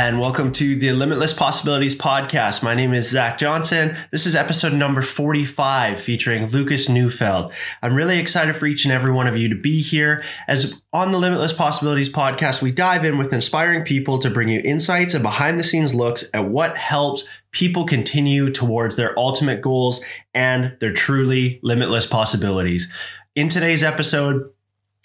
and welcome to the Limitless Possibilities podcast. My name is Zach Johnson. This is episode number 45 featuring Lucas Neufeld. I'm really excited for each and every one of you to be here. As on the Limitless Possibilities podcast, we dive in with inspiring people to bring you insights and behind the scenes looks at what helps people continue towards their ultimate goals and their truly limitless possibilities. In today's episode,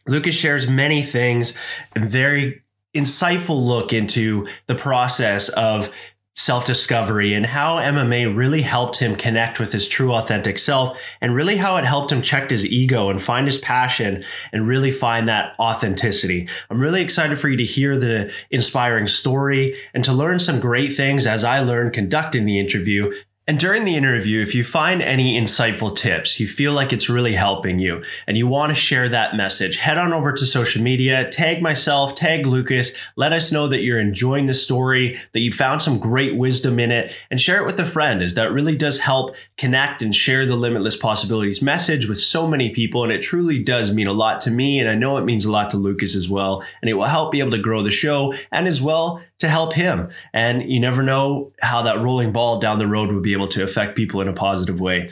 Lucas shares many things and very insightful look into the process of self discovery and how MMA really helped him connect with his true authentic self and really how it helped him check his ego and find his passion and really find that authenticity. I'm really excited for you to hear the inspiring story and to learn some great things as I learned conducting the interview and during the interview, if you find any insightful tips, you feel like it's really helping you, and you want to share that message, head on over to social media, tag myself, tag Lucas, let us know that you're enjoying the story, that you found some great wisdom in it, and share it with a friend, as that really does help connect and share the Limitless Possibilities message with so many people. And it truly does mean a lot to me, and I know it means a lot to Lucas as well. And it will help be able to grow the show and as well to help him. And you never know how that rolling ball down the road would be able to affect people in a positive way.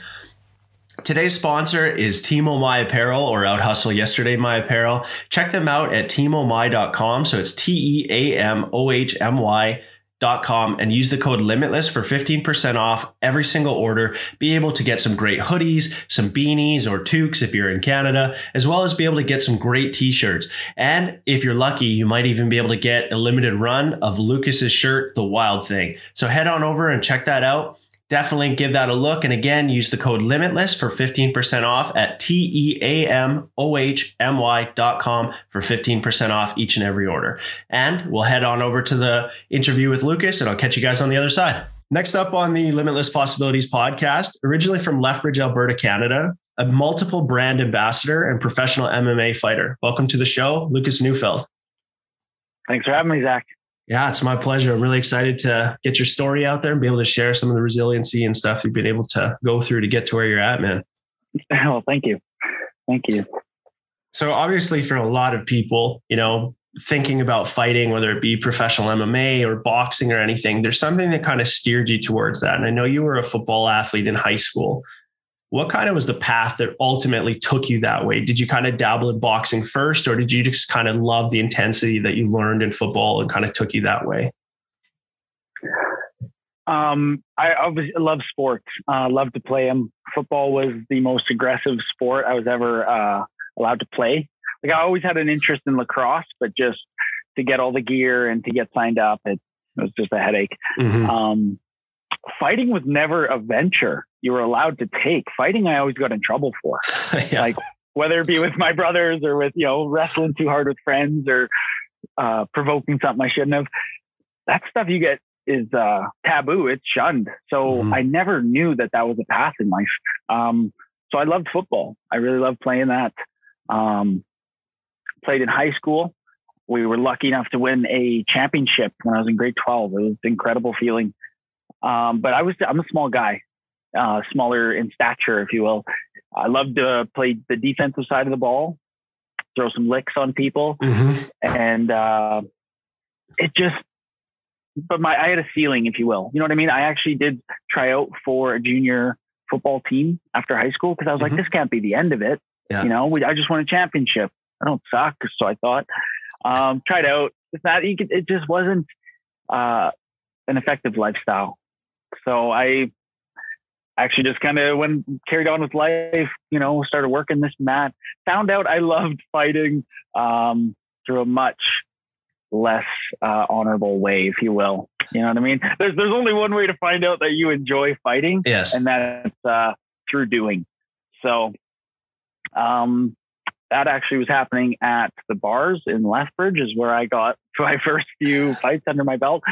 Today's sponsor is Timo My Apparel or Out Hustle Yesterday My Apparel. Check them out at teamohmy.com. So it's T E A M O H M Y com and use the code limitless for 15% off every single order. Be able to get some great hoodies some beanies or toques if you're in canada as well as be able to get some great t-shirts. And if you're lucky you might even be able to get a limited run of lucas's shirt the wild thing. So head on over and check that out definitely give that a look. And again, use the code limitless for 15% off at T-E-A-M-O-H-M-Y.com for 15% off each and every order. And we'll head on over to the interview with Lucas and I'll catch you guys on the other side. Next up on the Limitless Possibilities podcast, originally from Lethbridge, Alberta, Canada, a multiple brand ambassador and professional MMA fighter. Welcome to the show, Lucas Neufeld. Thanks for having me, Zach. Yeah, it's my pleasure. I'm really excited to get your story out there and be able to share some of the resiliency and stuff you've been able to go through to get to where you're at, man. Well, thank you. Thank you. So, obviously, for a lot of people, you know, thinking about fighting, whether it be professional MMA or boxing or anything, there's something that kind of steered you towards that. And I know you were a football athlete in high school what kind of was the path that ultimately took you that way? Did you kind of dabble in boxing first, or did you just kind of love the intensity that you learned in football and kind of took you that way? Um, I obviously love sports. Uh, love to play them. Football was the most aggressive sport I was ever uh, allowed to play. Like I always had an interest in lacrosse, but just to get all the gear and to get signed up, it, it was just a headache. Mm-hmm. Um, fighting was never a venture you were allowed to take. Fighting, I always got in trouble for. yeah. Like whether it be with my brothers or with you know wrestling too hard with friends or uh, provoking something I shouldn't have. That stuff you get is uh, taboo. It's shunned. So mm-hmm. I never knew that that was a path in life. Um, so I loved football. I really loved playing that. Um, played in high school. We were lucky enough to win a championship when I was in grade 12. It was an incredible feeling. Um, but I was, I'm a small guy, uh, smaller in stature, if you will. I love to play the defensive side of the ball, throw some licks on people, mm-hmm. and uh, it just. But my, I had a ceiling, if you will. You know what I mean? I actually did try out for a junior football team after high school because I was mm-hmm. like, this can't be the end of it. Yeah. You know, we, I just won a championship. I don't suck, so I thought. Um, tried out. It's not. It just wasn't uh, an effective lifestyle. So I actually just kind of went carried on with life, you know, started working this mat, found out I loved fighting um, through a much less uh, honorable way, if you will. You know what I mean? There's there's only one way to find out that you enjoy fighting, yes, and that's uh, through doing. So, um, that actually was happening at the bars in Lethbridge, is where I got my first few fights under my belt,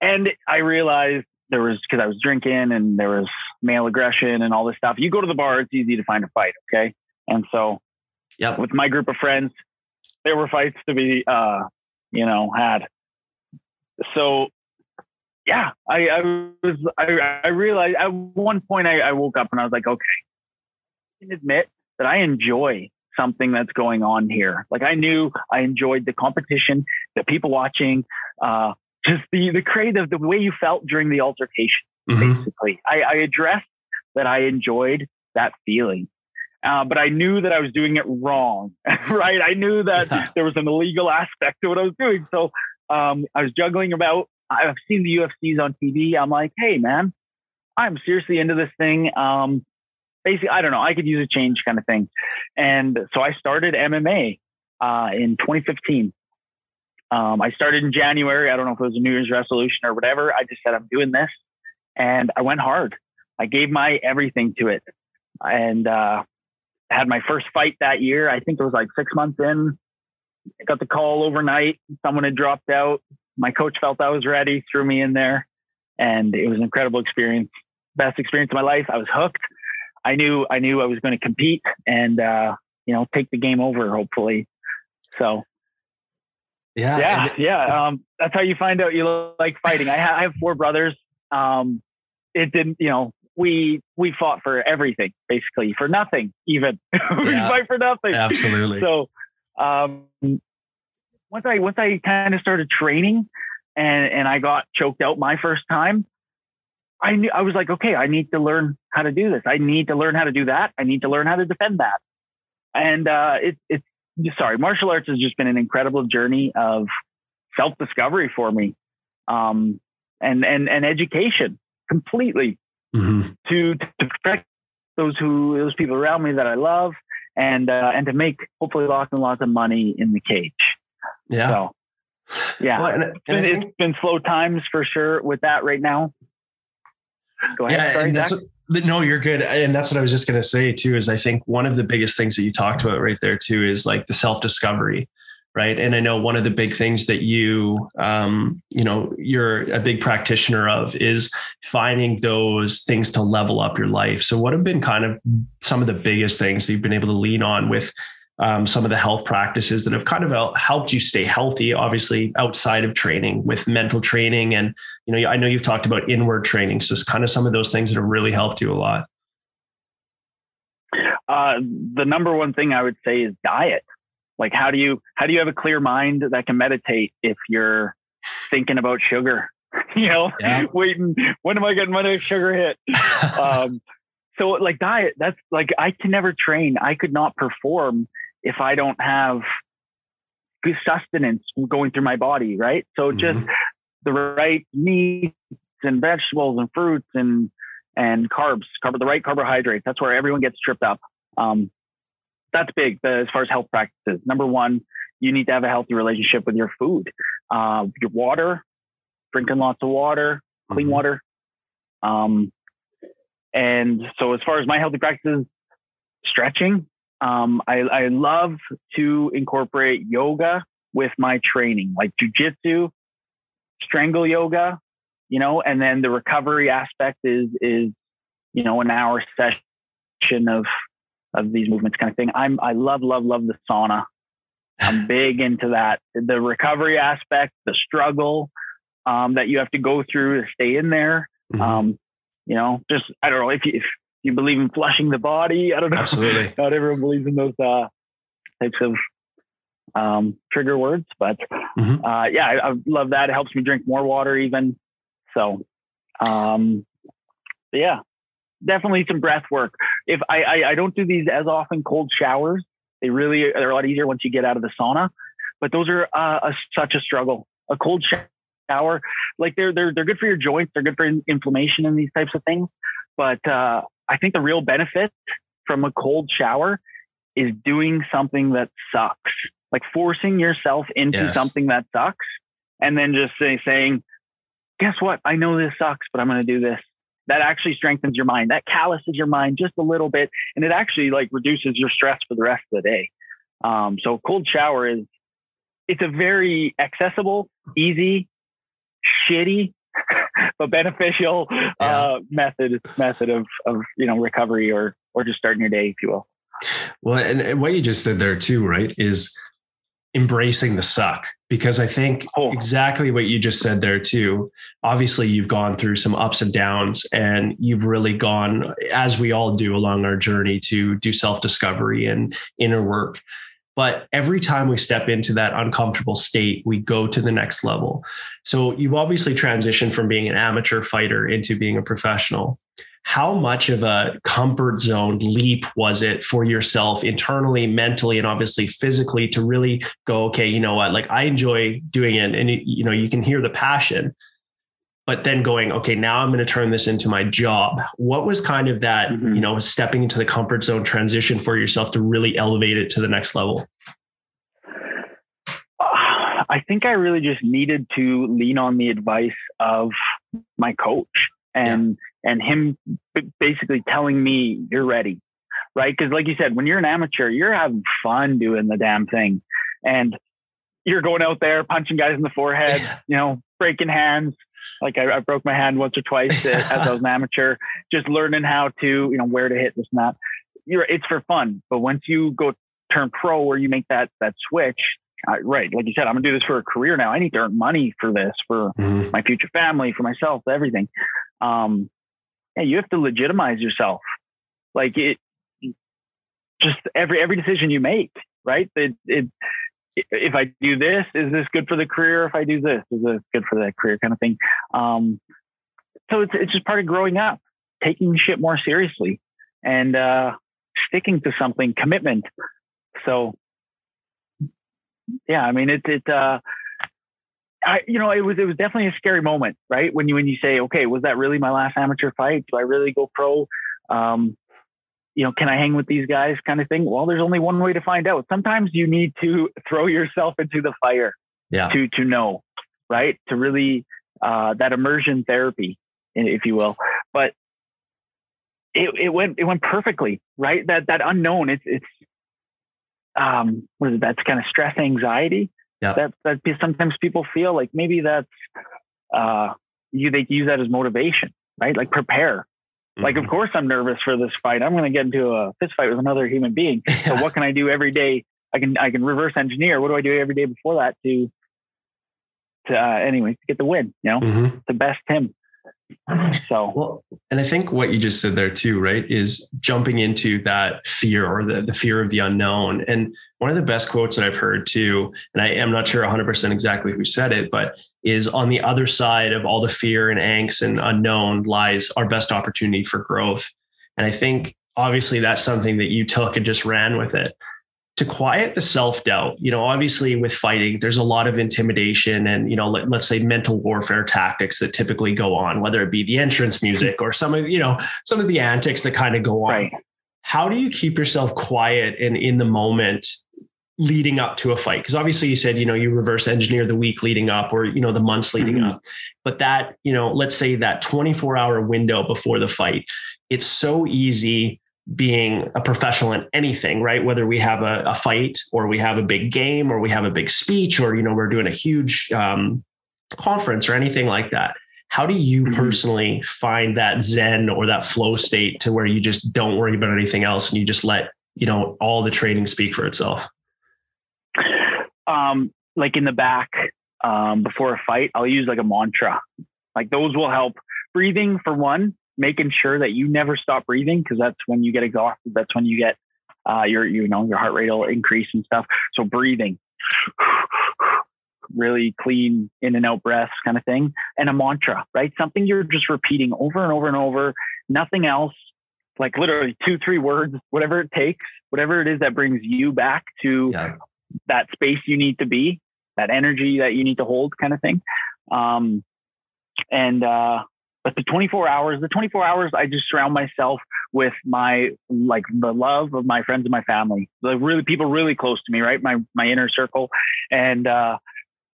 and I realized there was because I was drinking and there was male aggression and all this stuff. You go to the bar, it's easy to find a fight. Okay. And so yeah, with my group of friends, there were fights to be, uh, you know, had. So yeah, I, I was, I, I realized at one point I, I woke up and I was like, okay, I can admit that I enjoy something that's going on here. Like I knew I enjoyed the competition, the people watching, uh, just the the creative, the way you felt during the altercation. Mm-hmm. Basically, I, I addressed that I enjoyed that feeling. Uh, but I knew that I was doing it wrong, right? I knew that yeah. there was an illegal aspect to what I was doing. So um, I was juggling about. I've seen the UFCs on TV. I'm like, hey, man, I'm seriously into this thing. Um, basically, I don't know. I could use a change kind of thing. And so I started MMA uh, in 2015. Um, I started in January. I don't know if it was a New Year's resolution or whatever. I just said, I'm doing this. And I went hard. I gave my everything to it. And uh, had my first fight that year. I think it was like six months in. I got the call overnight. Someone had dropped out. My coach felt I was ready, threw me in there, and it was an incredible experience. Best experience of my life. I was hooked. I knew I knew I was going to compete and uh, you know take the game over. Hopefully, so yeah, yeah, yeah. Um, that's how you find out you like fighting. I, ha- I have four brothers. Um, it didn't, you know, we we fought for everything basically for nothing even we yeah, fight for nothing absolutely so um once i once i kind of started training and and i got choked out my first time i knew i was like okay i need to learn how to do this i need to learn how to do that i need to learn how to defend that and uh it, it's sorry martial arts has just been an incredible journey of self discovery for me um and and and education completely mm-hmm. to to protect those who those people around me that I love, and uh, and to make hopefully lots and lots of money in the cage. Yeah. So, yeah, well, and, and it's, think, it's been slow times for sure with that right now. Go ahead. Yeah, Sorry, and that's what, no, you're good. And that's what I was just going to say too. Is I think one of the biggest things that you talked about right there too is like the self discovery right and i know one of the big things that you um, you know you're a big practitioner of is finding those things to level up your life so what have been kind of some of the biggest things that you've been able to lean on with um, some of the health practices that have kind of helped you stay healthy obviously outside of training with mental training and you know i know you've talked about inward training so it's kind of some of those things that have really helped you a lot. Uh, the number one thing i would say is diet. Like how do you how do you have a clear mind that can meditate if you're thinking about sugar? You know yeah. waiting when am i getting my next sugar hit? Um, so like diet that's like i can never train. I could not perform if i don't have good sustenance going through my body right so mm-hmm. just the right meats and vegetables and fruits and and carbs carb the right carbohydrates that's where everyone gets tripped up um, that's big as far as health practices. Number one, you need to have a healthy relationship with your food, uh, your water, drinking lots of water, clean mm-hmm. water. Um, and so, as far as my healthy practices, stretching. Um, I, I love to incorporate yoga with my training, like jujitsu, strangle yoga, you know, and then the recovery aspect is is you know an hour session of of these movements kind of thing. I'm I love love love the sauna. I'm big into that. The recovery aspect, the struggle um, that you have to go through to stay in there. Mm-hmm. Um, you know, just I don't know if you, if you believe in flushing the body. I don't know. Absolutely. Not everyone believes in those uh, types of um, trigger words, but mm-hmm. uh, yeah, I, I, love that. It helps me drink more water, even. So, um, yeah, definitely some breath work. If I, I, I don't do these as often, cold showers. They really are a lot easier once you get out of the sauna, but those are uh, a, such a struggle. A cold shower, like they're they're they're good for your joints. They're good for inflammation and these types of things. But uh, I think the real benefit from a cold shower is doing something that sucks, like forcing yourself into yes. something that sucks, and then just say, saying, "Guess what? I know this sucks, but I'm going to do this." that actually strengthens your mind. That calluses your mind just a little bit, and it actually like reduces your stress for the rest of the day. Um, so cold shower is it's a very accessible, easy, shitty, but beneficial yeah. uh, method method of of you know recovery or or just starting your day, if you will. Well, and, and what you just said there too, right, is embracing the suck because I think oh. exactly what you just said there too. Obviously, you've gone through some ups and downs, and you've really gone, as we all do along our journey to do self discovery and inner work. But every time we step into that uncomfortable state, we go to the next level. So you've obviously transitioned from being an amateur fighter into being a professional. How much of a comfort zone leap was it for yourself internally, mentally, and obviously physically to really go, okay, you know what, like I enjoy doing it. And, you know, you can hear the passion but then going okay now i'm going to turn this into my job what was kind of that mm-hmm. you know stepping into the comfort zone transition for yourself to really elevate it to the next level i think i really just needed to lean on the advice of my coach and yeah. and him basically telling me you're ready right because like you said when you're an amateur you're having fun doing the damn thing and you're going out there punching guys in the forehead you know breaking hands like I, I, broke my hand once or twice as I was an amateur, just learning how to, you know, where to hit this and that. You're, it's for fun. But once you go turn pro where you make that, that switch, uh, right. Like you said, I'm gonna do this for a career now. I need to earn money for this, for mm-hmm. my future family, for myself, everything. Um, yeah, you have to legitimize yourself. Like it, just every, every decision you make, right. It, it, if I do this, is this good for the career? If I do this, is this good for the career kind of thing? Um, so it's, it's just part of growing up, taking shit more seriously and, uh, sticking to something, commitment. So yeah, I mean, it's, it, uh, I, you know, it was, it was definitely a scary moment, right? When you, when you say, okay, was that really my last amateur fight? Do I really go pro? Um, you know, can I hang with these guys kind of thing? Well, there's only one way to find out. Sometimes you need to throw yourself into the fire yeah. to, to know, right? To really, uh, that immersion therapy, if you will. But it, it went, it went perfectly, right? That, that unknown, it's, it's, um, what is it? That's kind of stress anxiety. Yeah. That, that sometimes people feel like maybe that's, uh, you, they use that as motivation, right? Like prepare, like, of mm-hmm. course, I'm nervous for this fight. I'm going to get into a fist fight with another human being. So, what can I do every day? I can I can reverse engineer. What do I do every day before that to to uh, anyway to get the win? You know, mm-hmm. the best him. So, well, and I think what you just said there too, right, is jumping into that fear or the, the fear of the unknown. And one of the best quotes that I've heard too, and I am not sure 100% exactly who said it, but is on the other side of all the fear and angst and unknown lies our best opportunity for growth. And I think obviously that's something that you took and just ran with it to quiet the self doubt, you know, obviously with fighting, there's a lot of intimidation and, you know, let, us say mental warfare tactics that typically go on, whether it be the entrance music or some of, you know, some of the antics that kind of go on. Right. How do you keep yourself quiet and in the moment leading up to a fight? Because obviously you said, you know, you reverse engineer the week leading up or, you know, the months leading mm-hmm. up. But that, you know, let's say that 24 hour window before the fight, it's so easy being a professional in anything, right? Whether we have a, a, fight or we have a big game or we have a big speech or, you know, we're doing a huge um, conference or anything like that. How do you mm-hmm. personally find that Zen or that flow state to where you just don't worry about anything else and you just let, you know, all the training speak for itself? Um, like in the back, um, before a fight, I'll use like a mantra. Like those will help. Breathing for one, making sure that you never stop breathing because that's when you get exhausted. That's when you get uh, your you know your heart rate will increase and stuff. So breathing, really clean in and out breaths kind of thing, and a mantra, right? Something you're just repeating over and over and over. Nothing else. Like literally two, three words, whatever it takes, whatever it is that brings you back to yeah. That space you need to be, that energy that you need to hold, kind of thing. Um, and uh, but the 24 hours, the 24 hours, I just surround myself with my like the love of my friends and my family. The really people really close to me, right? My my inner circle, and uh,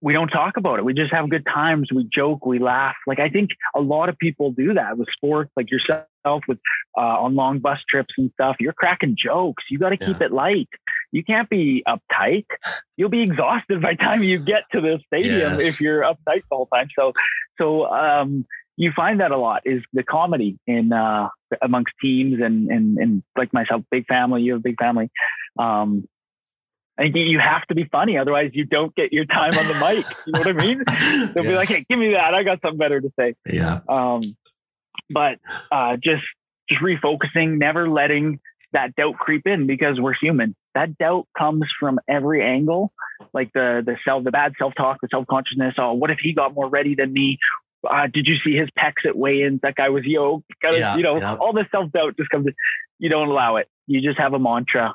we don't talk about it. We just have good times. We joke, we laugh. Like I think a lot of people do that with sports, like yourself, with uh, on long bus trips and stuff. You're cracking jokes. You got to keep it light. You can't be uptight. You'll be exhausted by the time you get to the stadium yes. if you're uptight the whole time. So, so um, you find that a lot is the comedy in uh, amongst teams and, and and like myself, big family. You have a big family. Um, I think you have to be funny, otherwise you don't get your time on the mic. You know what I mean? They'll yes. be like, "Hey, give me that. I got something better to say." Yeah. Um, but uh, just just refocusing, never letting that doubt creep in because we're human. That doubt comes from every angle, like the the self, the bad self talk, the self consciousness. Oh, what if he got more ready than me? Uh, did you see his pecs at weigh-ins? That guy was yoked. Yeah, you know, yeah. all the self doubt just comes. In. You don't allow it. You just have a mantra.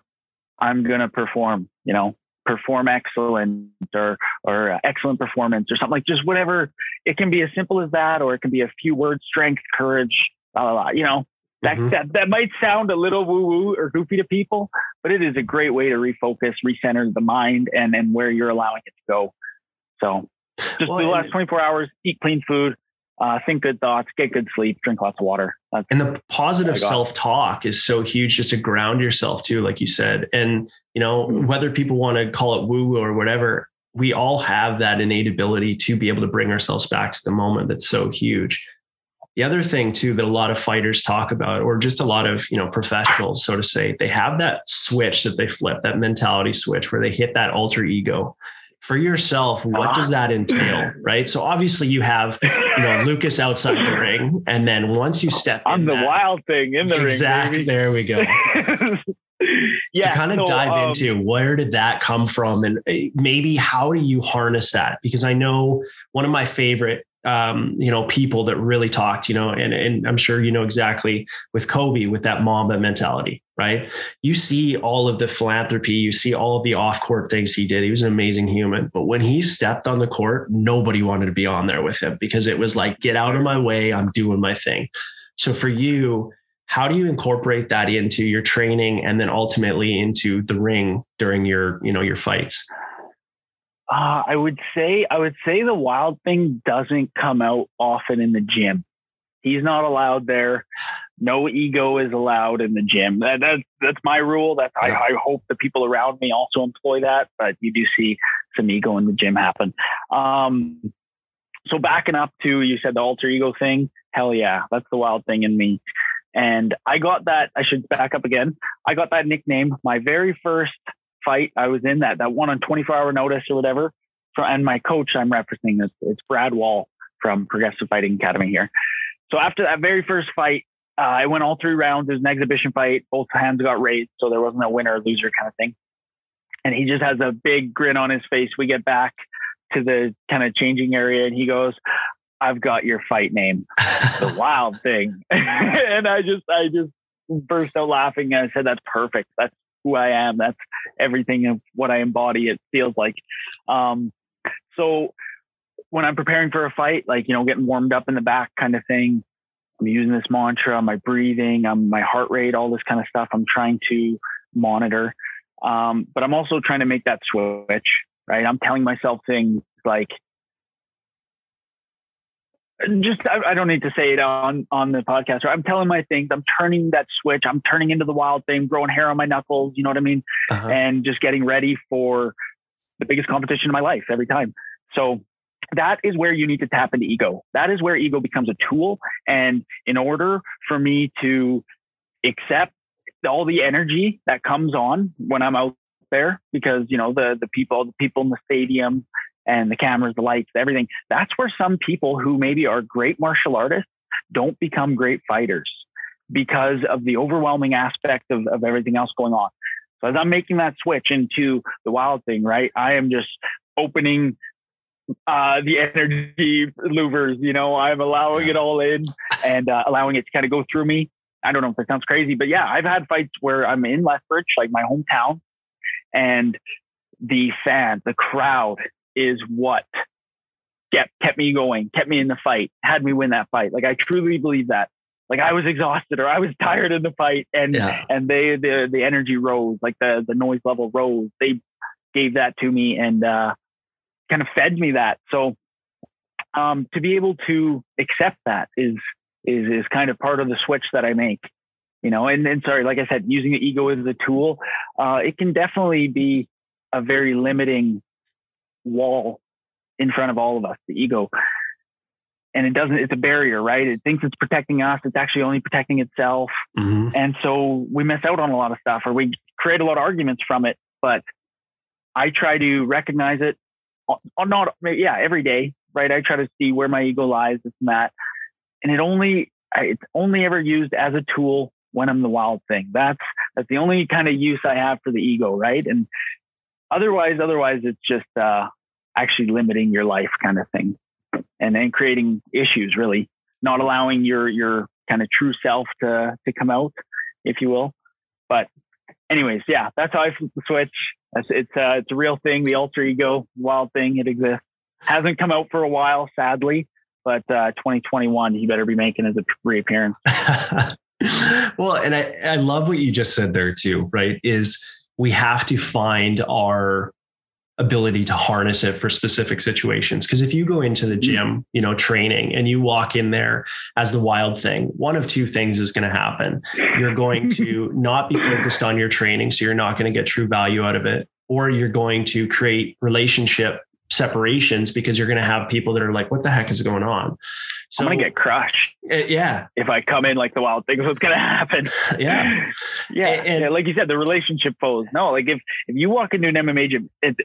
I'm gonna perform. You know, perform excellent or or excellent performance or something like just whatever. It can be as simple as that, or it can be a few words: strength, courage. Blah, blah, blah. You know, that, mm-hmm. that that might sound a little woo woo or goofy to people, but it is a great way to refocus, recenter the mind, and and where you're allowing it to go. So, just well, the last 24 hours, eat clean food, uh, think good thoughts, get good sleep, drink lots of water. That's and the positive self talk is so huge, just to ground yourself too, like you said. And you know, whether people want to call it woo woo or whatever, we all have that innate ability to be able to bring ourselves back to the moment. That's so huge. The other thing too that a lot of fighters talk about, or just a lot of you know professionals, so to say, they have that switch that they flip, that mentality switch where they hit that alter ego. For yourself, what does that entail? Right. So obviously you have you know Lucas outside the ring, and then once you step, I'm the that, wild thing in the exactly, ring. There we go. yeah, to kind of so, dive um, into where did that come from, and eh, maybe how do you harness that? Because I know one of my favorite um, you know, people that really talked, you know, and, and I'm sure you know exactly with Kobe with that Mamba mentality, right? You see all of the philanthropy, you see all of the off court things he did. He was an amazing human. But when he stepped on the court, nobody wanted to be on there with him because it was like, get out of my way, I'm doing my thing. So for you, how do you incorporate that into your training and then ultimately into the ring during your, you know, your fights? Uh, I would say I would say the wild thing doesn't come out often in the gym. He's not allowed there. No ego is allowed in the gym. That, that's that's my rule. That's I, I hope the people around me also employ that. But you do see some ego in the gym happen. Um, so backing up to you said the alter ego thing. Hell yeah, that's the wild thing in me. And I got that. I should back up again. I got that nickname my very first fight I was in that that one on 24 hour notice or whatever. And my coach I'm referencing is it's Brad Wall from Progressive Fighting Academy here. So after that very first fight, uh, I went all three rounds. It was an exhibition fight. Both hands got raised, so there wasn't a winner or loser kind of thing. And he just has a big grin on his face. We get back to the kind of changing area, and he goes, "I've got your fight name, the Wild Thing." and I just, I just burst out laughing, and I said, "That's perfect. That's who I am. That's everything of what I embody. It feels like. Um, so when I'm preparing for a fight, like, you know, getting warmed up in the back kind of thing, I'm using this mantra, my breathing, um, my heart rate, all this kind of stuff. I'm trying to monitor. Um, but I'm also trying to make that switch, right? I'm telling myself things like, just I, I, don't need to say it on on the podcast. I'm telling my things. I'm turning that switch. I'm turning into the wild thing, growing hair on my knuckles. You know what I mean? Uh-huh. And just getting ready for the biggest competition in my life every time. So that is where you need to tap into ego. That is where ego becomes a tool. And in order for me to accept all the energy that comes on when I'm out there, because you know the the people, the people in the stadium, and the cameras, the lights, everything. That's where some people who maybe are great martial artists don't become great fighters because of the overwhelming aspect of, of everything else going on. So as I'm making that switch into the wild thing, right, I am just opening uh, the energy louvers, you know, I'm allowing it all in and uh, allowing it to kind of go through me. I don't know if that sounds crazy, but yeah, I've had fights where I'm in Lethbridge, like my hometown, and the fans, the crowd is what kept kept me going, kept me in the fight, had me win that fight. Like I truly believe that. Like I was exhausted or I was tired in the fight, and yeah. and they the the energy rose, like the the noise level rose. They gave that to me and uh, kind of fed me that. So um, to be able to accept that is is is kind of part of the switch that I make. You know, and and sorry, like I said, using the ego as a tool, uh, it can definitely be a very limiting wall in front of all of us, the ego. And it doesn't, it's a barrier, right? It thinks it's protecting us. It's actually only protecting itself. Mm-hmm. And so we miss out on a lot of stuff or we create a lot of arguments from it. But I try to recognize it on not, yeah, every day, right? I try to see where my ego lies, this and that. And it only, it's only ever used as a tool when I'm the wild thing. That's That's the only kind of use I have for the ego, right? And otherwise, otherwise, it's just uh, actually limiting your life, kind of thing, and then creating issues. Really, not allowing your your kind of true self to to come out, if you will. But, anyways, yeah, that's how I flip the switch. It's it's, uh, it's a real thing. The alter ego, wild thing, it exists. Hasn't come out for a while, sadly. But uh, 2021, he better be making his reappearance. well, and I, I love what you just said there too, right? Is we have to find our ability to harness it for specific situations. Because if you go into the mm-hmm. gym, you know, training and you walk in there as the wild thing, one of two things is going to happen. You're going to not be focused on your training, so you're not going to get true value out of it, or you're going to create relationship separations because you're going to have people that are like, what the heck is going on? So, I'm going to get crushed. Uh, yeah. If I come in like the wild thing, what's going to happen? Yeah. yeah. And, and, like you said, the relationship pose. No, like if, if you walk into an MMA gym, it,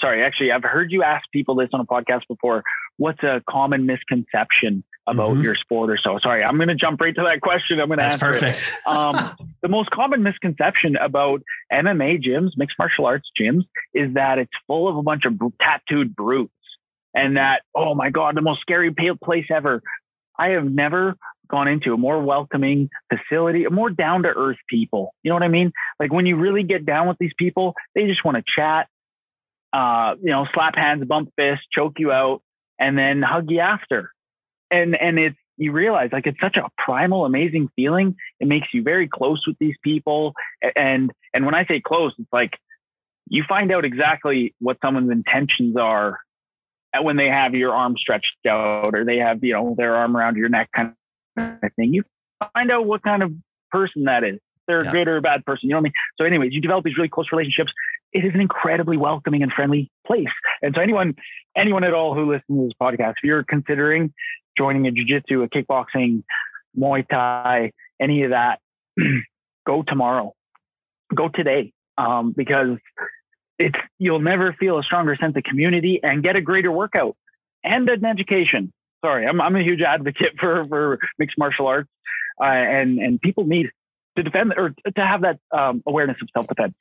sorry, actually, I've heard you ask people this on a podcast before. What's a common misconception about mm-hmm. your sport or so? Sorry, I'm going to jump right to that question. I'm going to That's perfect. um, the most common misconception about MMA gyms, mixed martial arts gyms, is that it's full of a bunch of tattooed brutes and that, oh my God, the most scary place ever. I have never gone into a more welcoming facility, a more down to earth people. You know what I mean? Like when you really get down with these people, they just want to chat, uh, you know, slap hands, bump fists, choke you out, and then hug you after. And and it's you realize like it's such a primal, amazing feeling. It makes you very close with these people. And and when I say close, it's like you find out exactly what someone's intentions are when they have your arm stretched out or they have, you know, their arm around your neck kind of thing. You find out what kind of person that is. They're yeah. a good or a bad person. You know what I mean? So, anyways, you develop these really close relationships. It is an incredibly welcoming and friendly place. And so anyone, anyone at all who listens to this podcast, if you're considering joining a jiu-jitsu, a kickboxing, Muay Thai, any of that, go tomorrow. Go today. Um, because it's you'll never feel a stronger sense of community and get a greater workout and an education. Sorry, I'm I'm a huge advocate for for mixed martial arts, uh, and and people need to defend or to have that um, awareness of self defense.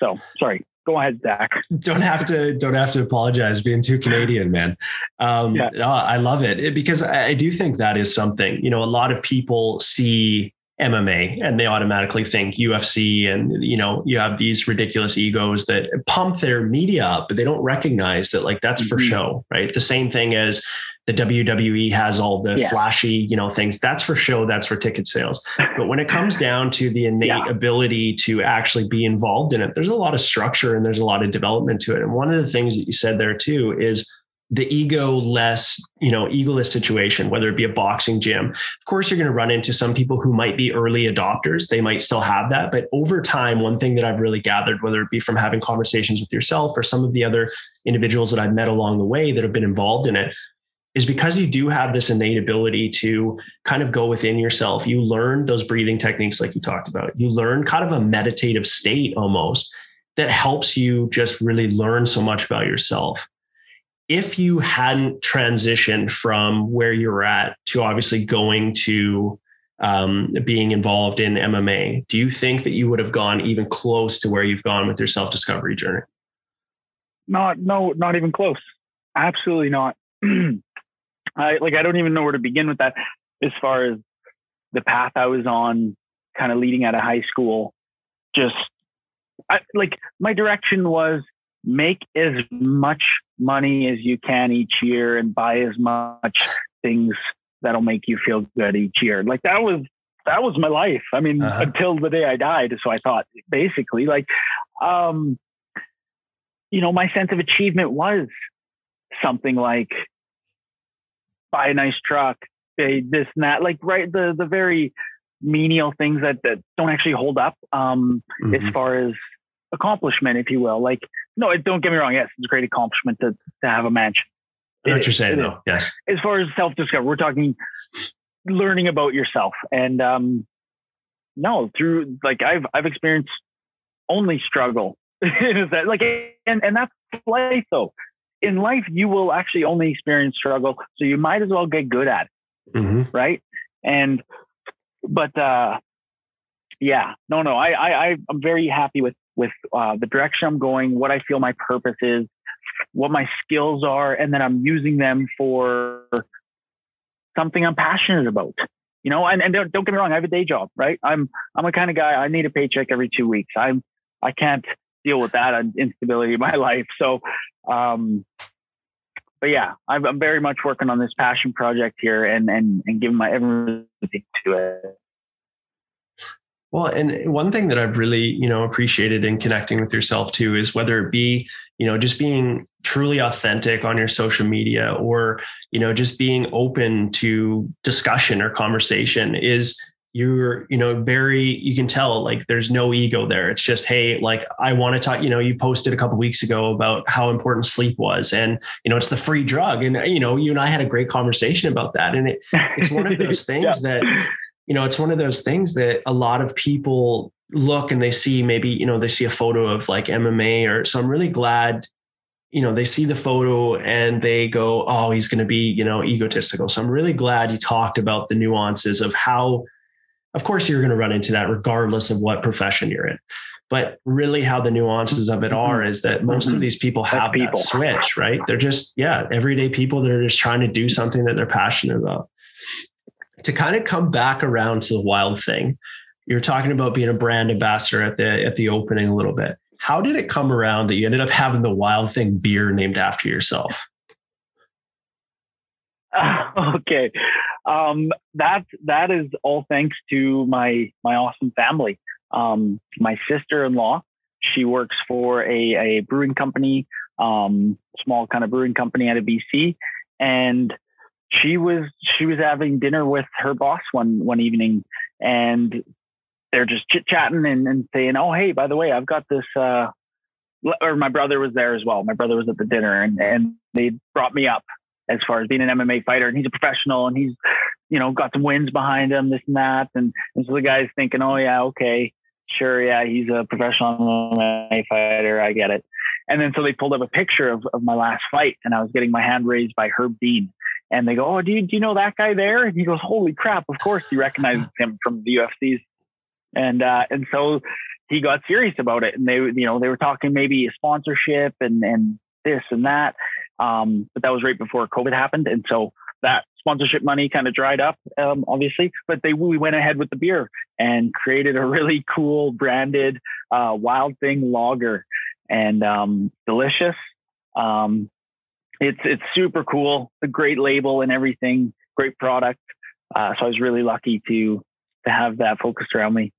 So sorry, go ahead, Zach. Don't have to don't have to apologize being too Canadian, man. Um, yeah. oh, I love it because I do think that is something. You know, a lot of people see MMA and they automatically think UFC and you know you have these ridiculous egos that pump their media up but they don't recognize that like that's for mm-hmm. show right the same thing as the WWE has all the yeah. flashy you know things that's for show that's for ticket sales but when it comes down to the innate yeah. ability to actually be involved in it there's a lot of structure and there's a lot of development to it and one of the things that you said there too is the ego less, you know, egoless situation, whether it be a boxing gym. Of course, you're going to run into some people who might be early adopters. They might still have that. But over time, one thing that I've really gathered, whether it be from having conversations with yourself or some of the other individuals that I've met along the way that have been involved in it, is because you do have this innate ability to kind of go within yourself. You learn those breathing techniques, like you talked about. You learn kind of a meditative state almost that helps you just really learn so much about yourself if you hadn't transitioned from where you're at to obviously going to um, being involved in MMA, do you think that you would have gone even close to where you've gone with your self discovery journey? Not, no, not even close. Absolutely not. I like, I don't even know where to begin with that as far as the path I was on, kind of leading out of high school. Just I, like my direction was make as much money as you can each year and buy as much things that'll make you feel good each year. Like that was that was my life. I mean, uh-huh. until the day I died. So I thought basically like um you know, my sense of achievement was something like buy a nice truck, this and that, like right the the very menial things that that don't actually hold up um mm-hmm. as far as accomplishment, if you will. Like, no, don't get me wrong. Yes, it's a great accomplishment to, to have a mansion. I what you're saying, though. Yes. As far as self discovery, we're talking learning about yourself. And um, no, through like I've I've experienced only struggle. Is that like and, and that's life though. In life, you will actually only experience struggle. So you might as well get good at it. Mm-hmm. Right. And but uh yeah, no, no, I, I, I'm very happy with with uh, the direction I'm going, what I feel my purpose is, what my skills are, and then I'm using them for something I'm passionate about. You know, and, and don't, don't get me wrong, I have a day job, right? I'm I'm a kind of guy I need a paycheck every two weeks. I'm I can't deal with that instability in my life. So, um, but yeah, I'm, I'm very much working on this passion project here and and and giving my everything to it. Well, and one thing that I've really, you know, appreciated in connecting with yourself too is whether it be, you know, just being truly authentic on your social media or, you know, just being open to discussion or conversation is you're, you know, very, you can tell like there's no ego there. It's just, hey, like I want to talk, you know, you posted a couple weeks ago about how important sleep was and, you know, it's the free drug. And, you know, you and I had a great conversation about that. And it, it's one of those things yeah. that, you know, it's one of those things that a lot of people look and they see maybe, you know, they see a photo of like MMA or so I'm really glad, you know, they see the photo and they go, oh, he's going to be, you know, egotistical. So I'm really glad you talked about the nuances of how, of course, you're going to run into that regardless of what profession you're in. But really, how the nuances of it mm-hmm. are is that most mm-hmm. of these people have people. that switch, right? They're just, yeah, everyday people that are just trying to do something that they're passionate about to kind of come back around to the wild thing, you're talking about being a brand ambassador at the at the opening a little bit. How did it come around that you ended up having the wild thing beer named after yourself? Okay. Um, that that is all thanks to my my awesome family. Um, my sister-in-law, she works for a, a brewing company, um, small kind of brewing company out of BC, and she was she was having dinner with her boss one one evening and they're just chit chatting and, and saying, Oh, hey, by the way, I've got this uh or my brother was there as well. My brother was at the dinner and, and they brought me up as far as being an MMA fighter and he's a professional and he's, you know, got some wins behind him, this and that. And, and so the guy's thinking, Oh yeah, okay, sure. Yeah. He's a professional MMA fighter. I get it. And then so they pulled up a picture of, of my last fight and I was getting my hand raised by Herb Dean and they go, "Oh, do you, do you know that guy there?" And he goes, "Holy crap! Of course he recognizes him from the UFC's." And uh, and so he got serious about it, and they you know they were talking maybe a sponsorship and and this and that, um, but that was right before COVID happened, and so that sponsorship money kind of dried up, um, obviously. But they we went ahead with the beer and created a really cool branded uh, Wild Thing Lager, and um, delicious. Um, it's it's super cool. a great label and everything. Great product. Uh, so I was really lucky to to have that focused around me.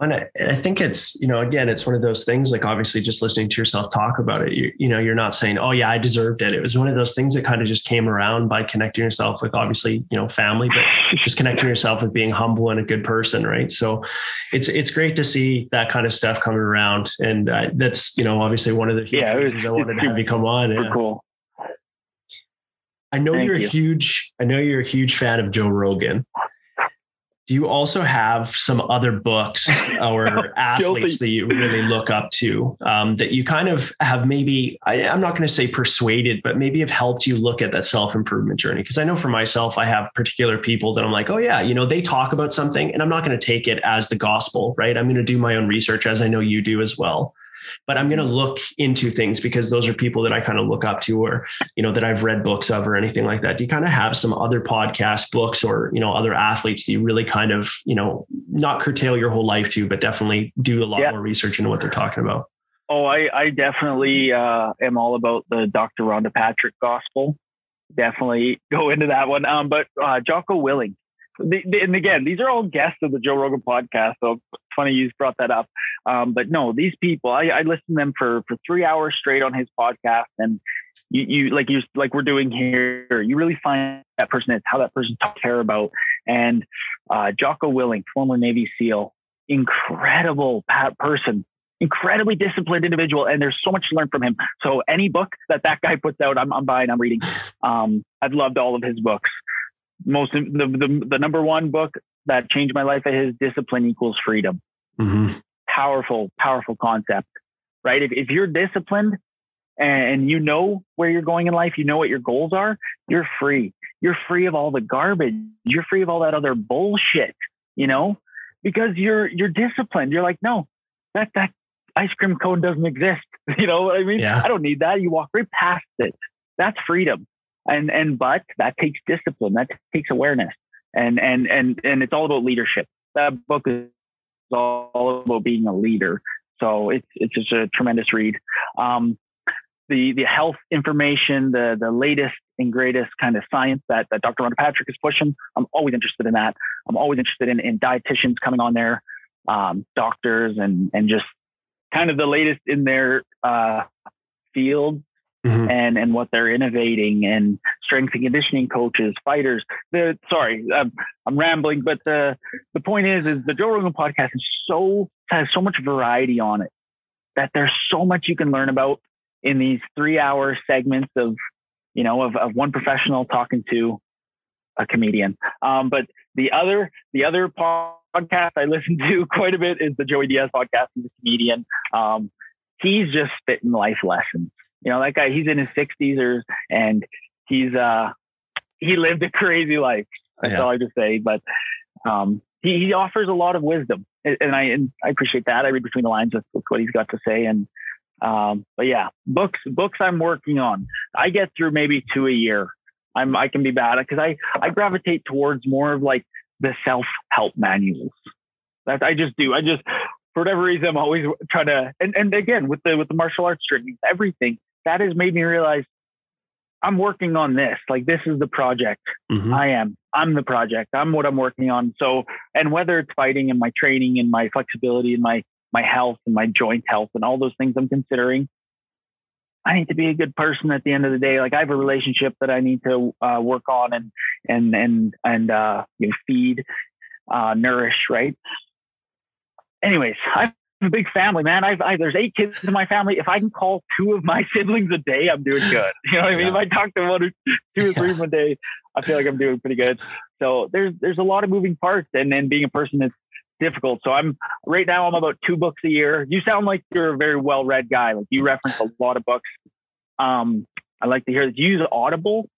And I, I, think it's, you know, again, it's one of those things like obviously just listening to yourself talk about it, you, you know, you're not saying, oh, yeah, I deserved it. It was one of those things that kind of just came around by connecting yourself with obviously, you know, family, but just connecting yourself with being humble and a good person. Right. So it's, it's great to see that kind of stuff coming around. And uh, that's, you know, obviously one of the yeah, reasons I wanted to have you come on. Yeah. Cool. I know Thank you're you. a huge, I know you're a huge fan of Joe Rogan. Do you also have some other books or athletes that you really look up to um, that you kind of have maybe, I, am not going to say persuaded, but maybe have helped you look at that self improvement journey? Because I know for myself, I have particular people that I'm like, oh, yeah, you know, they talk about something and I'm not going to take it as the gospel, right? I'm going to do my own research as I know you do as well but I'm going to look into things because those are people that I kind of look up to or, you know, that I've read books of or anything like that. Do you kind of have some other podcast books or, you know, other athletes that you really kind of, you know, not curtail your whole life to, but definitely do a lot yeah. more research into what they're talking about? Oh, I, I definitely uh, am all about the Dr. Rhonda Patrick gospel. Definitely go into that one. Um, but uh, Jocko Willink, the, the, and again, these are all guests of the Joe Rogan podcast. So funny you brought that up. Um, but no, these people, I, I listen to them for for three hours straight on his podcast, and you, you like you like we're doing here. You really find that person is how that person care about. And uh, Jocko Willink, former Navy SEAL, incredible person, incredibly disciplined individual, and there's so much to learn from him. So any book that that guy puts out, I'm, I'm buying, I'm reading. Um, I've loved all of his books most the, the, the number one book that changed my life is discipline equals freedom. Mm-hmm. Powerful, powerful concept, right? If, if you're disciplined and you know where you're going in life, you know what your goals are, you're free. You're free of all the garbage. You're free of all that other bullshit, you know? because you're you're disciplined. You're like, no, that that ice cream cone doesn't exist. You know what I mean? Yeah. I don't need that. You walk right past it. That's freedom. And and but that takes discipline. That takes awareness. And and and and it's all about leadership. That book is all about being a leader. So it's it's just a tremendous read. Um, the the health information, the the latest and greatest kind of science that, that Dr. Rhonda Patrick is pushing. I'm always interested in that. I'm always interested in, in dietitians coming on there, um, doctors, and and just kind of the latest in their uh, field Mhm. and and what they're innovating and strength and conditioning coaches, fighters. The sorry, I'm, I'm rambling, but the the point is, is the Joe Rogan podcast is so has so much variety on it that there's so much you can learn about in these three hour segments of you know of, of one professional talking to a comedian. Um, but the other the other podcast I listen to quite a bit is the Joey Diaz podcast. He's a comedian. Um, he's just spitting life lessons. You know, that guy, he's in his sixties or and he's uh he lived a crazy life. That's Yeah. all I just say. But um he, he offers a lot of wisdom. And I and I appreciate that. I read between the lines with, with what he's got to say. And um, but yeah, books books I'm working on. I get through maybe two a year. I'm I can be bad because I I gravitate towards more of like the self help manuals. That I just do. I just for whatever reason I'm always trying to and and again with the with the martial arts training everything that has made me realize I'm working on this. Like this is the project. Mhm. I am. I'm the project. I'm what I'm working on. So, and whether it's fighting and my training and my flexibility and my my health and my joint health and all those things I'm considering, I need to be a good person at the end of the day. Like I have a relationship that I need to uh, work on and and and and uh, you know, feed, uh, nourish. Right. Anyways, I a big family, man. I've I, there's eight kids in my family. If I can call two of my siblings a day, I'm doing good. You know what I mean? Yeah. If I talk to one or two or three of them a day, I feel like I'm doing pretty good. So there's there's a lot of moving parts, and then being a person is difficult. So I'm right now I'm about two books a year. You sound like you're a very well read guy. Like you reference a lot of books. Um, I like to hear. Do you use Audible,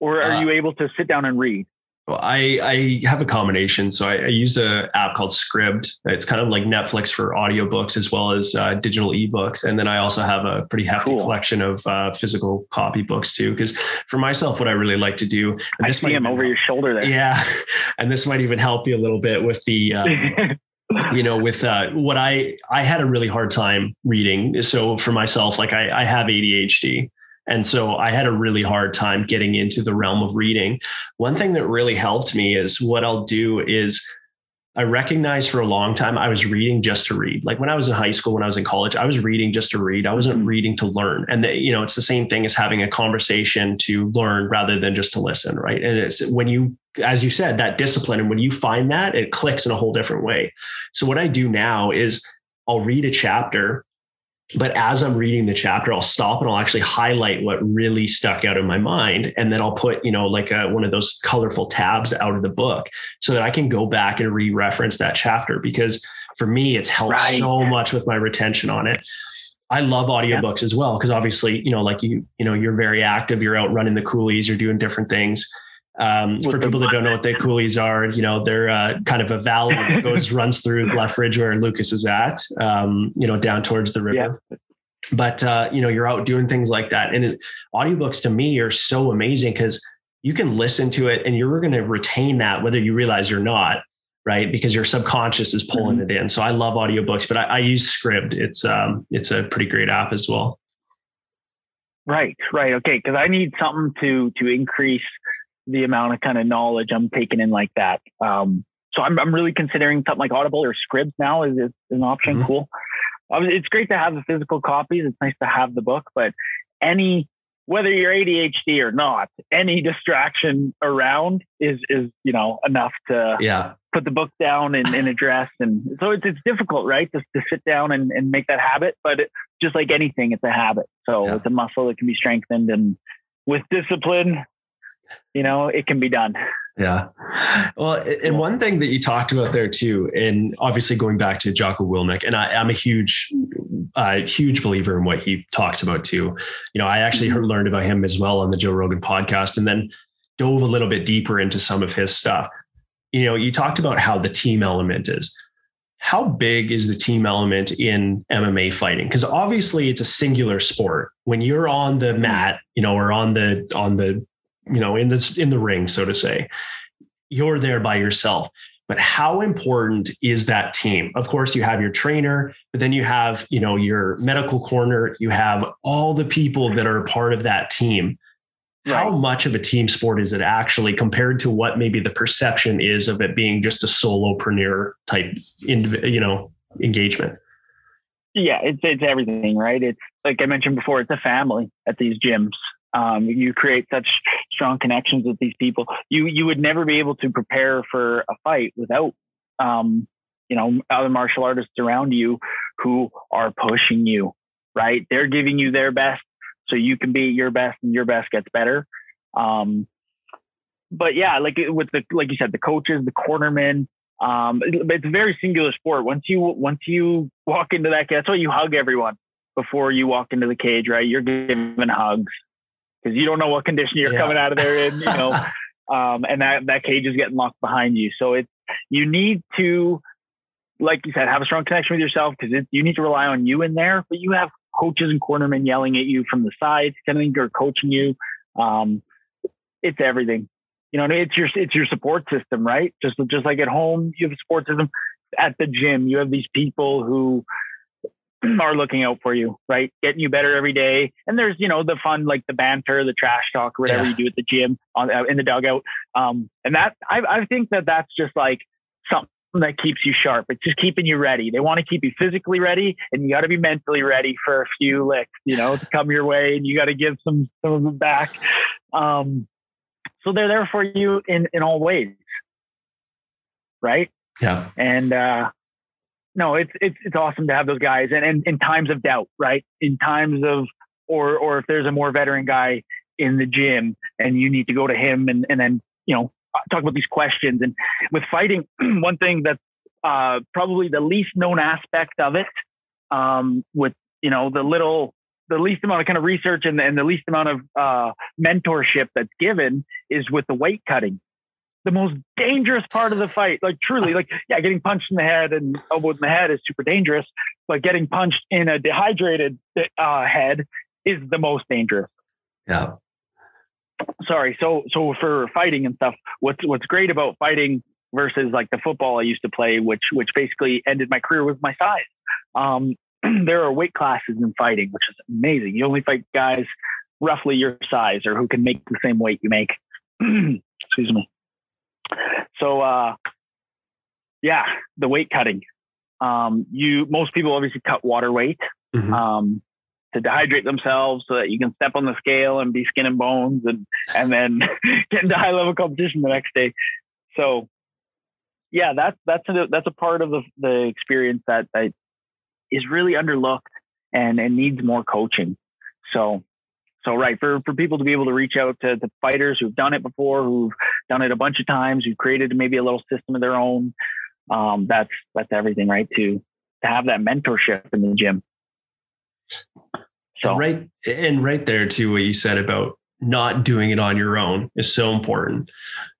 or are Uh, you able to sit down and read? Well, I, I have a combination. So I, I use a app called Scribd. It's kind of like Netflix for audiobooks as well as uh, digital ebooks. And then I also have a pretty hefty Cool. collection of uh, physical copy books too. Because for myself, what I really like to do, and I this see might him over your shoulder there. yeah, and this might even help you a little bit with the uh, you know with uh, what i i had a really hard time reading so for myself like i, I have adhd and so i had a really hard time getting into the realm of reading one thing that really helped me is what i'll do is i recognized for a long time i was reading just to read like when i was in high school when i was in college i was reading just to read i wasn't Mhm. reading to learn and the, you know it's the same thing as having a conversation to learn rather than just to listen right and it's when you as you said, that discipline. And when you find that, it clicks in a whole different way. So what I do now is I'll read a chapter, but as I'm reading the chapter, I'll stop and I'll actually highlight what really stuck out in my mind. And then I'll put, you know, like a, one of those colorful tabs out of the book so that I can go back and re-reference that chapter because for me, it's helped Right. so much with my retention on it. I love audiobooks as well because obviously, you know, like you, you know, you're very active. You're out running the coulees. You're doing different things. Um, for people that don't know what the coulees are, you know, they're uh, kind of a valley that goes runs through Lethbridge where Lucas is at, um, you know, down towards the river. But uh, you know, you're out doing things like that, and it, audiobooks to me are so amazing because you can listen to it and you're going to retain that whether you realize or not, right? Because your subconscious is pulling it in. So I love audiobooks, but I, I use Scribd. It's um, it's a pretty great app as well. Right, right, okay. Because I need something to to increase the amount of kind of knowledge I'm taking in like that. Um, so I'm I'm really considering something like Audible or Scribd now is, is an option. Mhm. Cool. Um, it's great to have the physical copies. It's nice to have the book, but any whether you're ADHD or not, any distraction around is is you know enough to Yeah, put the book down and, and address. And so it's, it's difficult, right? Just to sit down and, and make that habit. But it, just like anything, it's a habit. So Yeah. it's a muscle that can be strengthened. And with discipline, you know, it can be done. Yeah. Well, and one thing that you talked about there too, and obviously going back to Jocko Willink, and I, I'm a huge, uh, huge believer in what he talks about too. You know, I actually heard, learned about him as well on the Joe Rogan podcast, and then dove a little bit deeper into some of his stuff. you know, you talked about how the team element is. How big is the team element in MMA fighting? Because obviously it's a singular sport. When you're on the mat, you know, or on the on the, you know, in this in the ring, so to say, you're there by yourself. But how important is that team? Of course, you have your trainer, but then you have, you know, your medical corner, you have all the people that are a part of that team. How much of a team sport is it actually compared to what maybe the perception is of it being just a solopreneur type you know engagement? Yeah it's it's everything right? It's like i mentioned before it's a family at these gyms um, you create such strong connections with these people you you would never be able to prepare for a fight without um, you know other martial artists around you who are pushing you right they're giving you their best so you can be your best and your best gets better. Um, but yeah, like with the like you said, the coaches, the cornermen, um, it's a very singular sport. Once you once you walk into that, that's why you hug everyone before you walk into the cage, right? You're giving hugs because you don't know what condition you're yeah. coming out of there in, you know. um, and that that cage is getting locked behind you, so it's you need to, like you said, have a strong connection with yourself because you need to rely on you in there. But you have coaches and cornermen yelling at you from the sides, kind of are coaching you. Um, it's everything. You know, it's your it's your support system, right? Just just like at home, you have a support system. At the gym, you have these people who are looking out for you, right? Getting you better every day. And there's, you know, the fun, like the banter, the trash talk, whatever yeah. you do at the gym on uh, in the dugout. Um, and that I, I think that that's just like something that keeps you sharp. It's just keeping you ready. They want to keep you physically ready, and you got to be mentally ready for a few licks, you know, to come your way, and you got to give some some of them back. Um, so they're there for you in in all ways, right? Yeah. And uh, no, it's it's it's awesome to have those guys, and, and in times of doubt, right? In times of or or if there's a more veteran guy in the gym, and you need to go to him, and and then you know talk about these questions. And with fighting, one thing that's uh, probably the least known aspect of it, um, with you know the little, the least amount of kind of research and, and the least amount of uh, mentorship that's given is with the weight cutting. The most dangerous part of the fight, like truly, like yeah, getting punched in the head and elbowed in the head is super dangerous, but getting punched in a dehydrated uh, head is the most dangerous. Yeah sorry. So so for fighting and stuff, what's what's great about fighting versus like the football I used to play, which which basically ended my career with my size. Um, there are weight classes in fighting, which is amazing. You only fight guys roughly your size or who can make the same weight you make. Excuse me. So uh, yeah, the weight cutting. Um, you most people obviously cut water weight. Mm-hmm. Um, to dehydrate themselves so that you can step on the scale and be skin and bones and and then get into high level competition the next day. So yeah, that's that's a, that's a part of the the experience that, that is really underlooked and and needs more coaching. So so right for for people to be able to reach out to the fighters who've done it before, who've done it a bunch of times, who've created maybe a little system of their own. Um, that's that's everything, right? To to have that mentorship in the gym. So right and right there too, what you said about not doing it on your own is so important.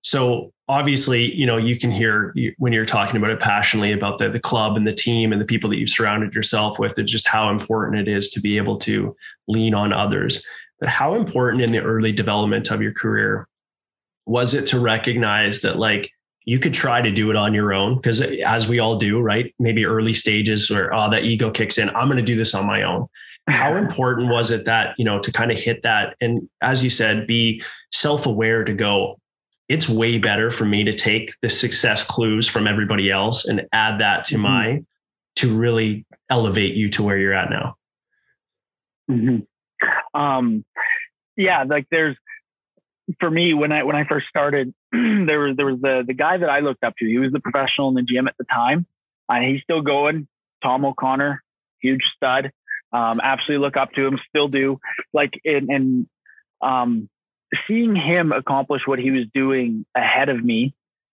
So obviously, you know, you can hear when you're talking about it passionately about the, the club and the team and the people that you've surrounded yourself with, it's just how important it is to be able to lean on others. But how important in the early development of your career was it to recognize that like you could try to do it on your own because as we all do, right? Maybe early stages where oh that ego kicks in, I'm going to do this on my own how important was it that you know to kind of hit that and as you said be self-aware to go it's way better for me to take the success clues from everybody else and add that to mm-hmm. my to really elevate you to where you're at now mm-hmm. Um yeah like there's for me when i when i first started there was there was the the guy that i looked up to he was the professional in the gym at the time uh, he's still going tom o'connor huge stud um, absolutely look up to him, still do. Like, and, and um, seeing him accomplish what he was doing ahead of me,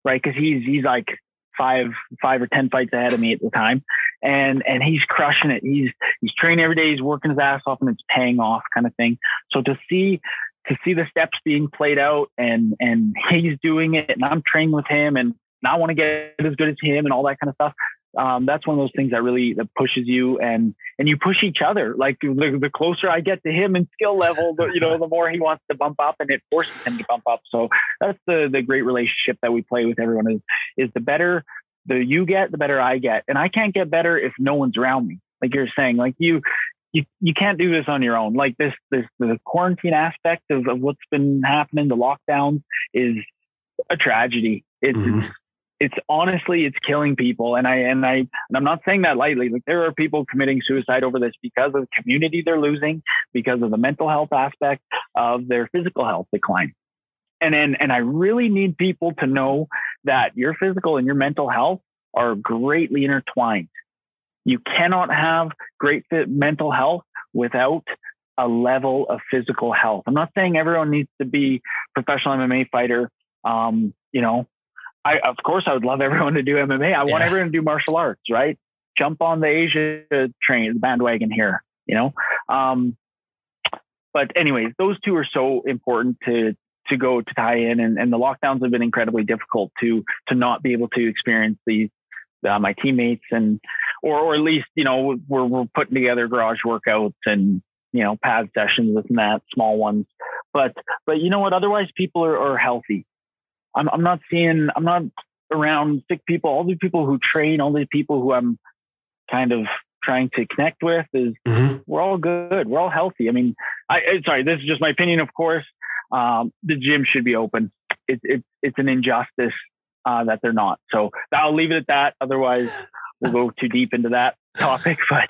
right? Because he's he's like five five or ten fights ahead of me at the time, and and he's crushing it. He's he's training every day. He's working his ass off, and it's paying off, kind of thing. So to see to see the steps being played out, and and he's doing it, and I'm training with him, and I want to get as good as him and all that kind of stuff. Um, that's one of those things that really that pushes you and and you push each other. Like the, the closer I get to him in skill level, the, you know, the more he wants to bump up, and it forces him to bump up. So that's the the great relationship that we play with everyone. Is is the better the you get, the better I get, and I can't get better if no one's around me. Like you're saying, like you you, you can't do this on your own. Like this, this the quarantine aspect of, of what's been happening, the lockdowns is a tragedy. It's, mm-hmm. It's honestly it's killing people, and I and I and I'm not saying that lightly. Like there are people committing suicide over this because of the community they're losing, because of the mental health aspect of their physical health decline. And and and I really need people to know that your physical and your mental health are greatly intertwined. You cannot have great mental health without a level of physical health. I'm not saying everyone needs to be professional MMA fighter. Um, you know, I of course I would love everyone to do MMA. I yeah. want everyone to do martial arts, right? Jump on the Asia train, the bandwagon here. You know, um, but anyways, those two are so important to to go to tie in, and, and the lockdowns have been incredibly difficult to to not be able to experience these uh, my teammates and or or at least you know we're we're putting together garage workouts and you know pad sessions this and that small ones but but you know what otherwise people are, are healthy I'm I'm not seeing I'm not around sick people all these people who train all these people who I'm kind of trying to connect with is mm-hmm. we're all good we're all healthy I mean I sorry this is just my opinion of course um, the gym should be open it's it's it's an injustice uh, that they're not. So I'll leave it at that. Otherwise, we'll go too deep into that topic. But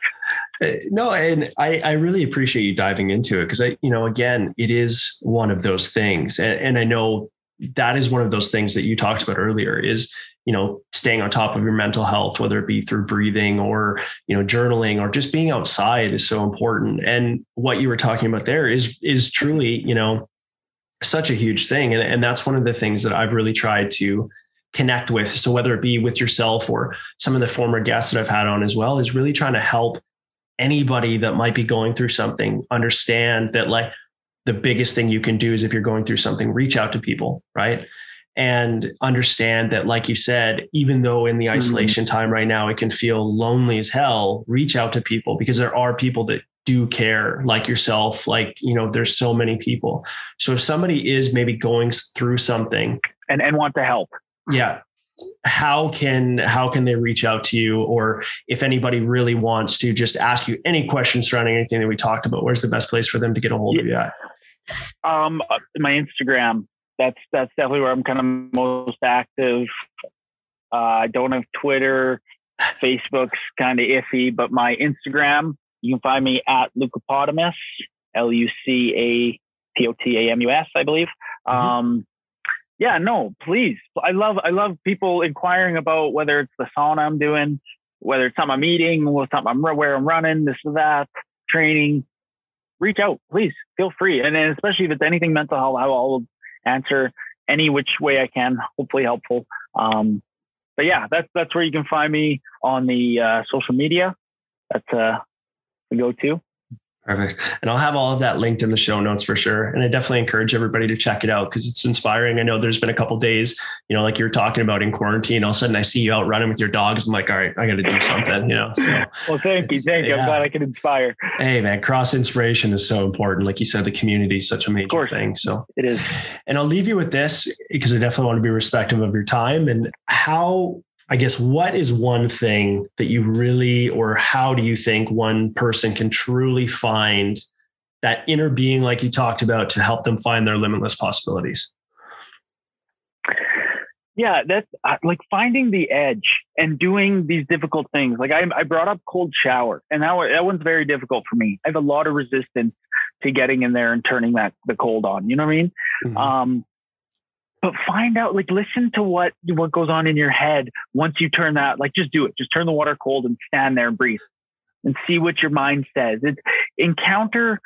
uh, no, and I, I really appreciate you diving into it because I, you know, again, it is one of those things, and, and I know that is one of those things that you talked about earlier is you know staying on top of your mental health whether it be through breathing or you know journaling or just being outside is so important and what you were talking about there is is truly you know such a huge thing and, and that's one of the things that i've really tried to connect with. So whether it be with yourself or some of the former guests that I've had on as well, is really trying to help anybody that might be going through something understand that like the biggest thing you can do is if you're going through something, reach out to people, right? And understand that, like you said, even though in the mm-hmm. isolation mm-hmm. time right now, it can feel lonely as hell, reach out to people because there are people that do care like yourself like you know there's so many people so if somebody is maybe going through something and and want to help yeah how can how can they reach out to you or if anybody really wants to just ask you any questions surrounding anything that we talked about where's the best place for them to get a hold yeah. of you at um uh, my instagram that's that's definitely where i'm kind of most active uh, i don't have twitter facebook's kind of iffy but my instagram you can find me at lucapotamus l-u-c-a-p-o-t-a-m-u-s i believe mm-hmm. um yeah, no, please. I love I love people inquiring about whether it's the sauna I'm doing, whether it's something I'm eating, or something I'm where I'm running, this or that, training. Reach out, please. Feel free, and especially if it's anything mental health, I will answer any which way I can. Hopefully, helpful. Um, but yeah, that's that's where you can find me on the uh, social media. That's uh, the go to. Perfect. And I'll have all of that linked in the show notes for sure. And I definitely encourage everybody to check it out because it's inspiring. I know there's been a couple days, you know, like you're talking about in quarantine, all of a sudden I see you out running with your dogs. I'm like, all right, I got to do something, you know? So, well, thank you. Thank you. I'm glad I can inspire. Hey man, cross inspiration is so important. Like you said, the community is such a major thing. So it is. And I'll leave you with this because I definitely want to be respectful of your time and how I guess what is one thing that you really, or how do you think one person can truly find that inner being, like you talked about, to help them find their limitless possibilities? Yeah, that's uh, like finding the edge and doing these difficult things. Like I, I brought up cold shower, and that, that one's very difficult for me. I have a lot of resistance to getting in there and turning that the cold on. You know what I mean? Mm-hmm. Um, but find out like listen to what what goes on in your head once you turn that like just do it. Just turn the water cold and stand there and breathe and see what your mind says. It's encounter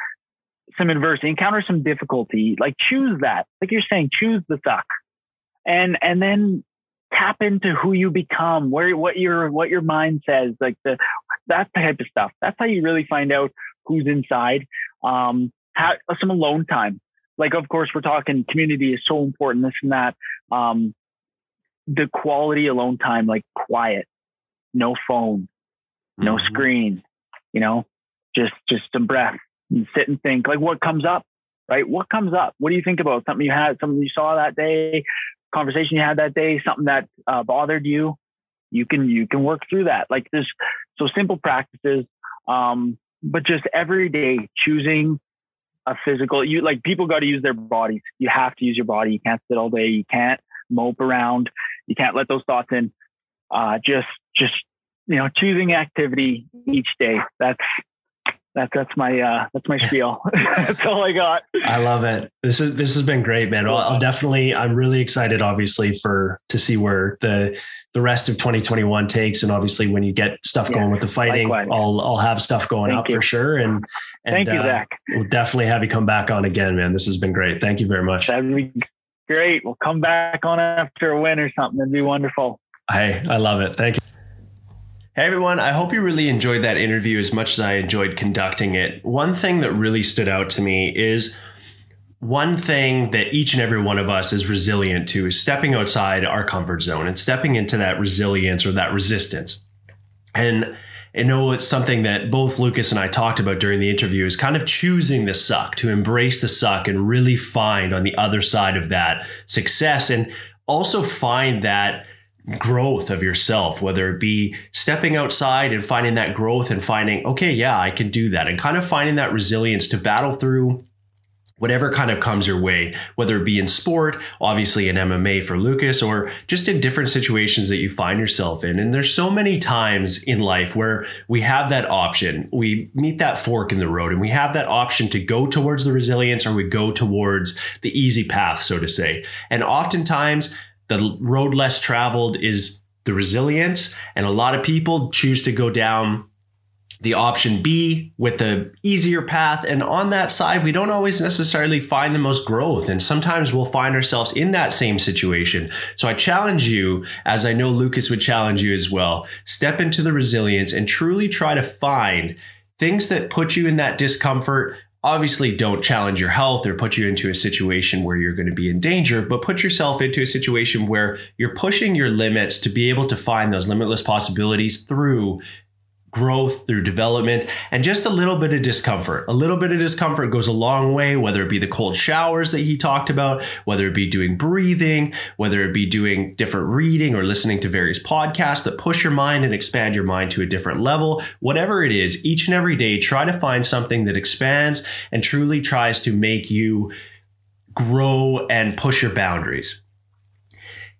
some adversity encounter some difficulty like choose that. Like you're saying choose the suck. And and then tap into who you become where what your what your mind says like the that type of stuff. That's how you really find out who's inside um have some alone time like of course we're talking community is so important this and that um the quality alone time, like quiet, no phone, no Mhm. screen, you know, just just some breath and sit and think like what comes up, right? What comes up? What do you think about something you had, something you saw that day, conversation you had that day, something that uh, bothered you? You can you can work through that. Like this so simple practices, um, but just every day choosing a physical. You like people got to use their bodies. You have to use your body. You can't sit all day. You can't mope around. You can't let those thoughts in. Uh, just just you know choosing activity each day. That's that's that's my uh, that's my spiel. that's all I got. I love it. This is this has been great, man. Well, I'll definitely. I'm really excited, obviously, for to see where the the rest of 2021 takes, and obviously when you get stuff going Yeah, with the fighting, likewise. I'll I'll have stuff going Thank up you. for sure. And, and Thank you, uh, Zach. We'll definitely have you come back on again, man. This has been great. Thank you very much. That'd be great. We'll come back on after a win or something. It'd be wonderful. Hey, I love it. Thank you. Hey everyone, I hope you really enjoyed that interview as much as I enjoyed conducting it. One thing that really stood out to me is one thing that each and every one of us is resilient to is stepping outside our comfort zone and stepping into that resilience or that resistance. And I know it's something that both Lucas and I talked about during the interview is kind of choosing the suck, to embrace the suck and really find on the other side of that success and also find that growth of yourself, whether it be stepping outside and finding that growth and finding, okay, yeah, I can do that, and kind of finding that resilience to battle through whatever kind of comes your way, whether it be in sport, obviously in MMA for Lucas, or just in different situations that you find yourself in. And there's so many times in life where we have that option. We meet that fork in the road and we have that option to go towards the resilience or we go towards the easy path, so to say. And oftentimes, the road less traveled is the resilience. And a lot of people choose to go down the option B with the easier path. And on that side, we don't always necessarily find the most growth. And sometimes we'll find ourselves in that same situation. So I challenge you, as I know Lucas would challenge you as well, step into the resilience and truly try to find things that put you in that discomfort. Obviously, don't challenge your health or put you into a situation where you're going to be in danger, but put yourself into a situation where you're pushing your limits to be able to find those limitless possibilities through growth through development and just a little bit of discomfort. A little bit of discomfort goes a long way, whether it be the cold showers that he talked about, whether it be doing breathing, whether it be doing different reading or listening to various podcasts that push your mind and expand your mind to a different level. Whatever it is, each and every day, try to find something that expands and truly tries to make you grow and push your boundaries.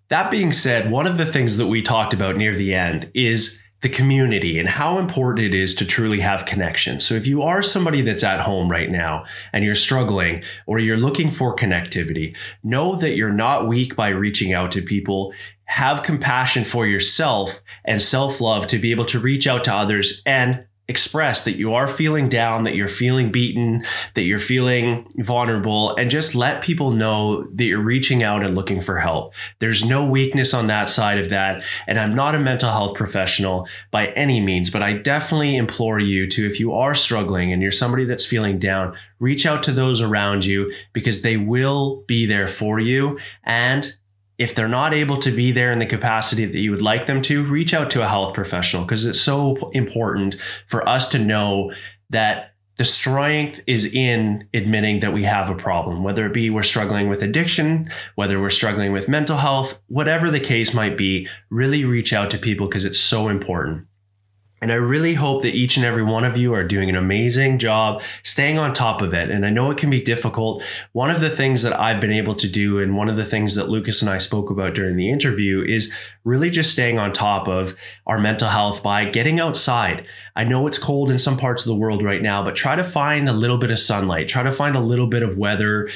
That being said, one of the things that we talked about near the end is the community and how important it is to truly have connection. So if you are somebody that's at home right now and you're struggling or you're looking for connectivity, know that you're not weak by reaching out to people. Have compassion for yourself and self-love to be able to reach out to others and express that you are feeling down, that you're feeling beaten, that you're feeling vulnerable, and just let people know that you're reaching out and looking for help. There's no weakness on that side of that. And I'm not a mental health professional by any means, but I definitely implore you to, if you are struggling and you're somebody that's feeling down, reach out to those around you because they will be there for you. And if they're not able to be there in the capacity that you would like them to, reach out to a health professional because it's so important for us to know that the strength is in admitting that we have a problem, whether it be we're struggling with addiction, whether we're struggling with mental health, whatever the case might be, really reach out to people because it's so important. And I really hope that each and every one of you are doing an amazing job staying on top of it. And I know it can be difficult. One of the things that I've been able to do, and one of the things that Lucas and I spoke about during the interview, is really just staying on top of our mental health by getting outside. I know it's cold in some parts of the world right now, but try to find a little bit of sunlight, try to find a little bit of weather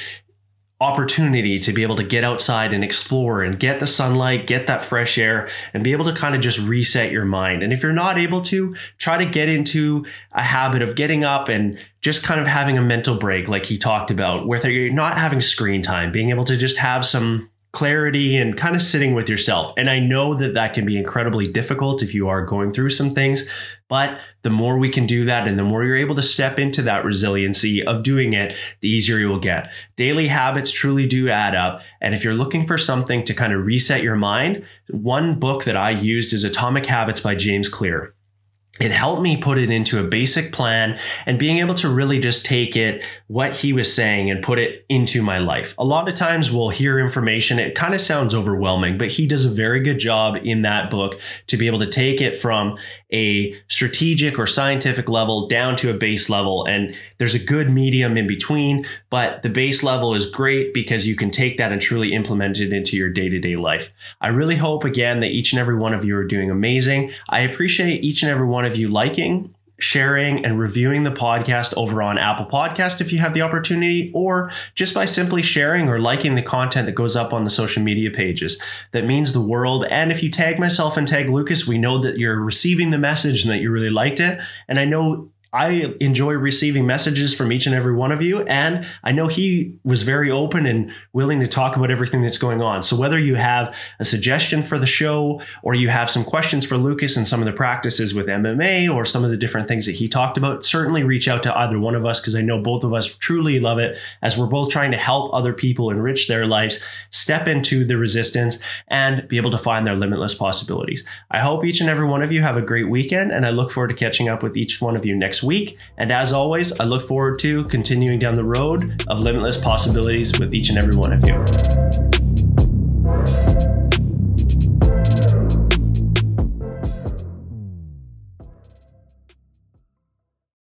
opportunity to be able to get outside and explore and get the sunlight, get that fresh air, and be able to kind of just reset your mind. And if you're not able to, try to get into a habit of getting up and just kind of having a mental break, like he talked about, whether you're not having screen time, being able to just have some clarity and kind of sitting with yourself. And I know that that can be incredibly difficult if you are going through some things, but the more we can do that and the more you're able to step into that resiliency of doing it, the easier you will get. Daily habits truly do add up. And if you're looking for something to kind of reset your mind, one book that I used is Atomic Habits by James Clear it helped me put it into a basic plan and being able to really just take it, what he was saying, and put it into my life. A lot of times we'll hear information, it kind of sounds overwhelming, but he does a very good job in that book to be able to take it from a strategic or scientific level down to a base level. And there's a good medium in between, but the base level is great because you can take that and truly implement it into your day to day life. I really hope, again, that each and every one of you are doing amazing. I appreciate each and every one of you liking sharing and reviewing the podcast over on Apple Podcast if you have the opportunity, or just by simply sharing or liking the content that goes up on the social media pages. That means the world. And if you tag myself and tag Lucas, we know that you're receiving the message and that you really liked it. And I know I enjoy receiving messages from each and every one of you. And I know he was very open and willing to talk about everything that's going on. So whether you have a suggestion for the show or you have some questions for Lucas and some of the practices with MMA or some of the different things that he talked about, certainly reach out to either one of us because I know both of us truly love it as we're both trying to help other people enrich their lives, step into the resistance, and be able to find their limitless possibilities. I hope each and every one of you have a great weekend, and I look forward to catching up with each one of you next week. And as always, I look forward to continuing down the road of limitless possibilities with each and every one of you.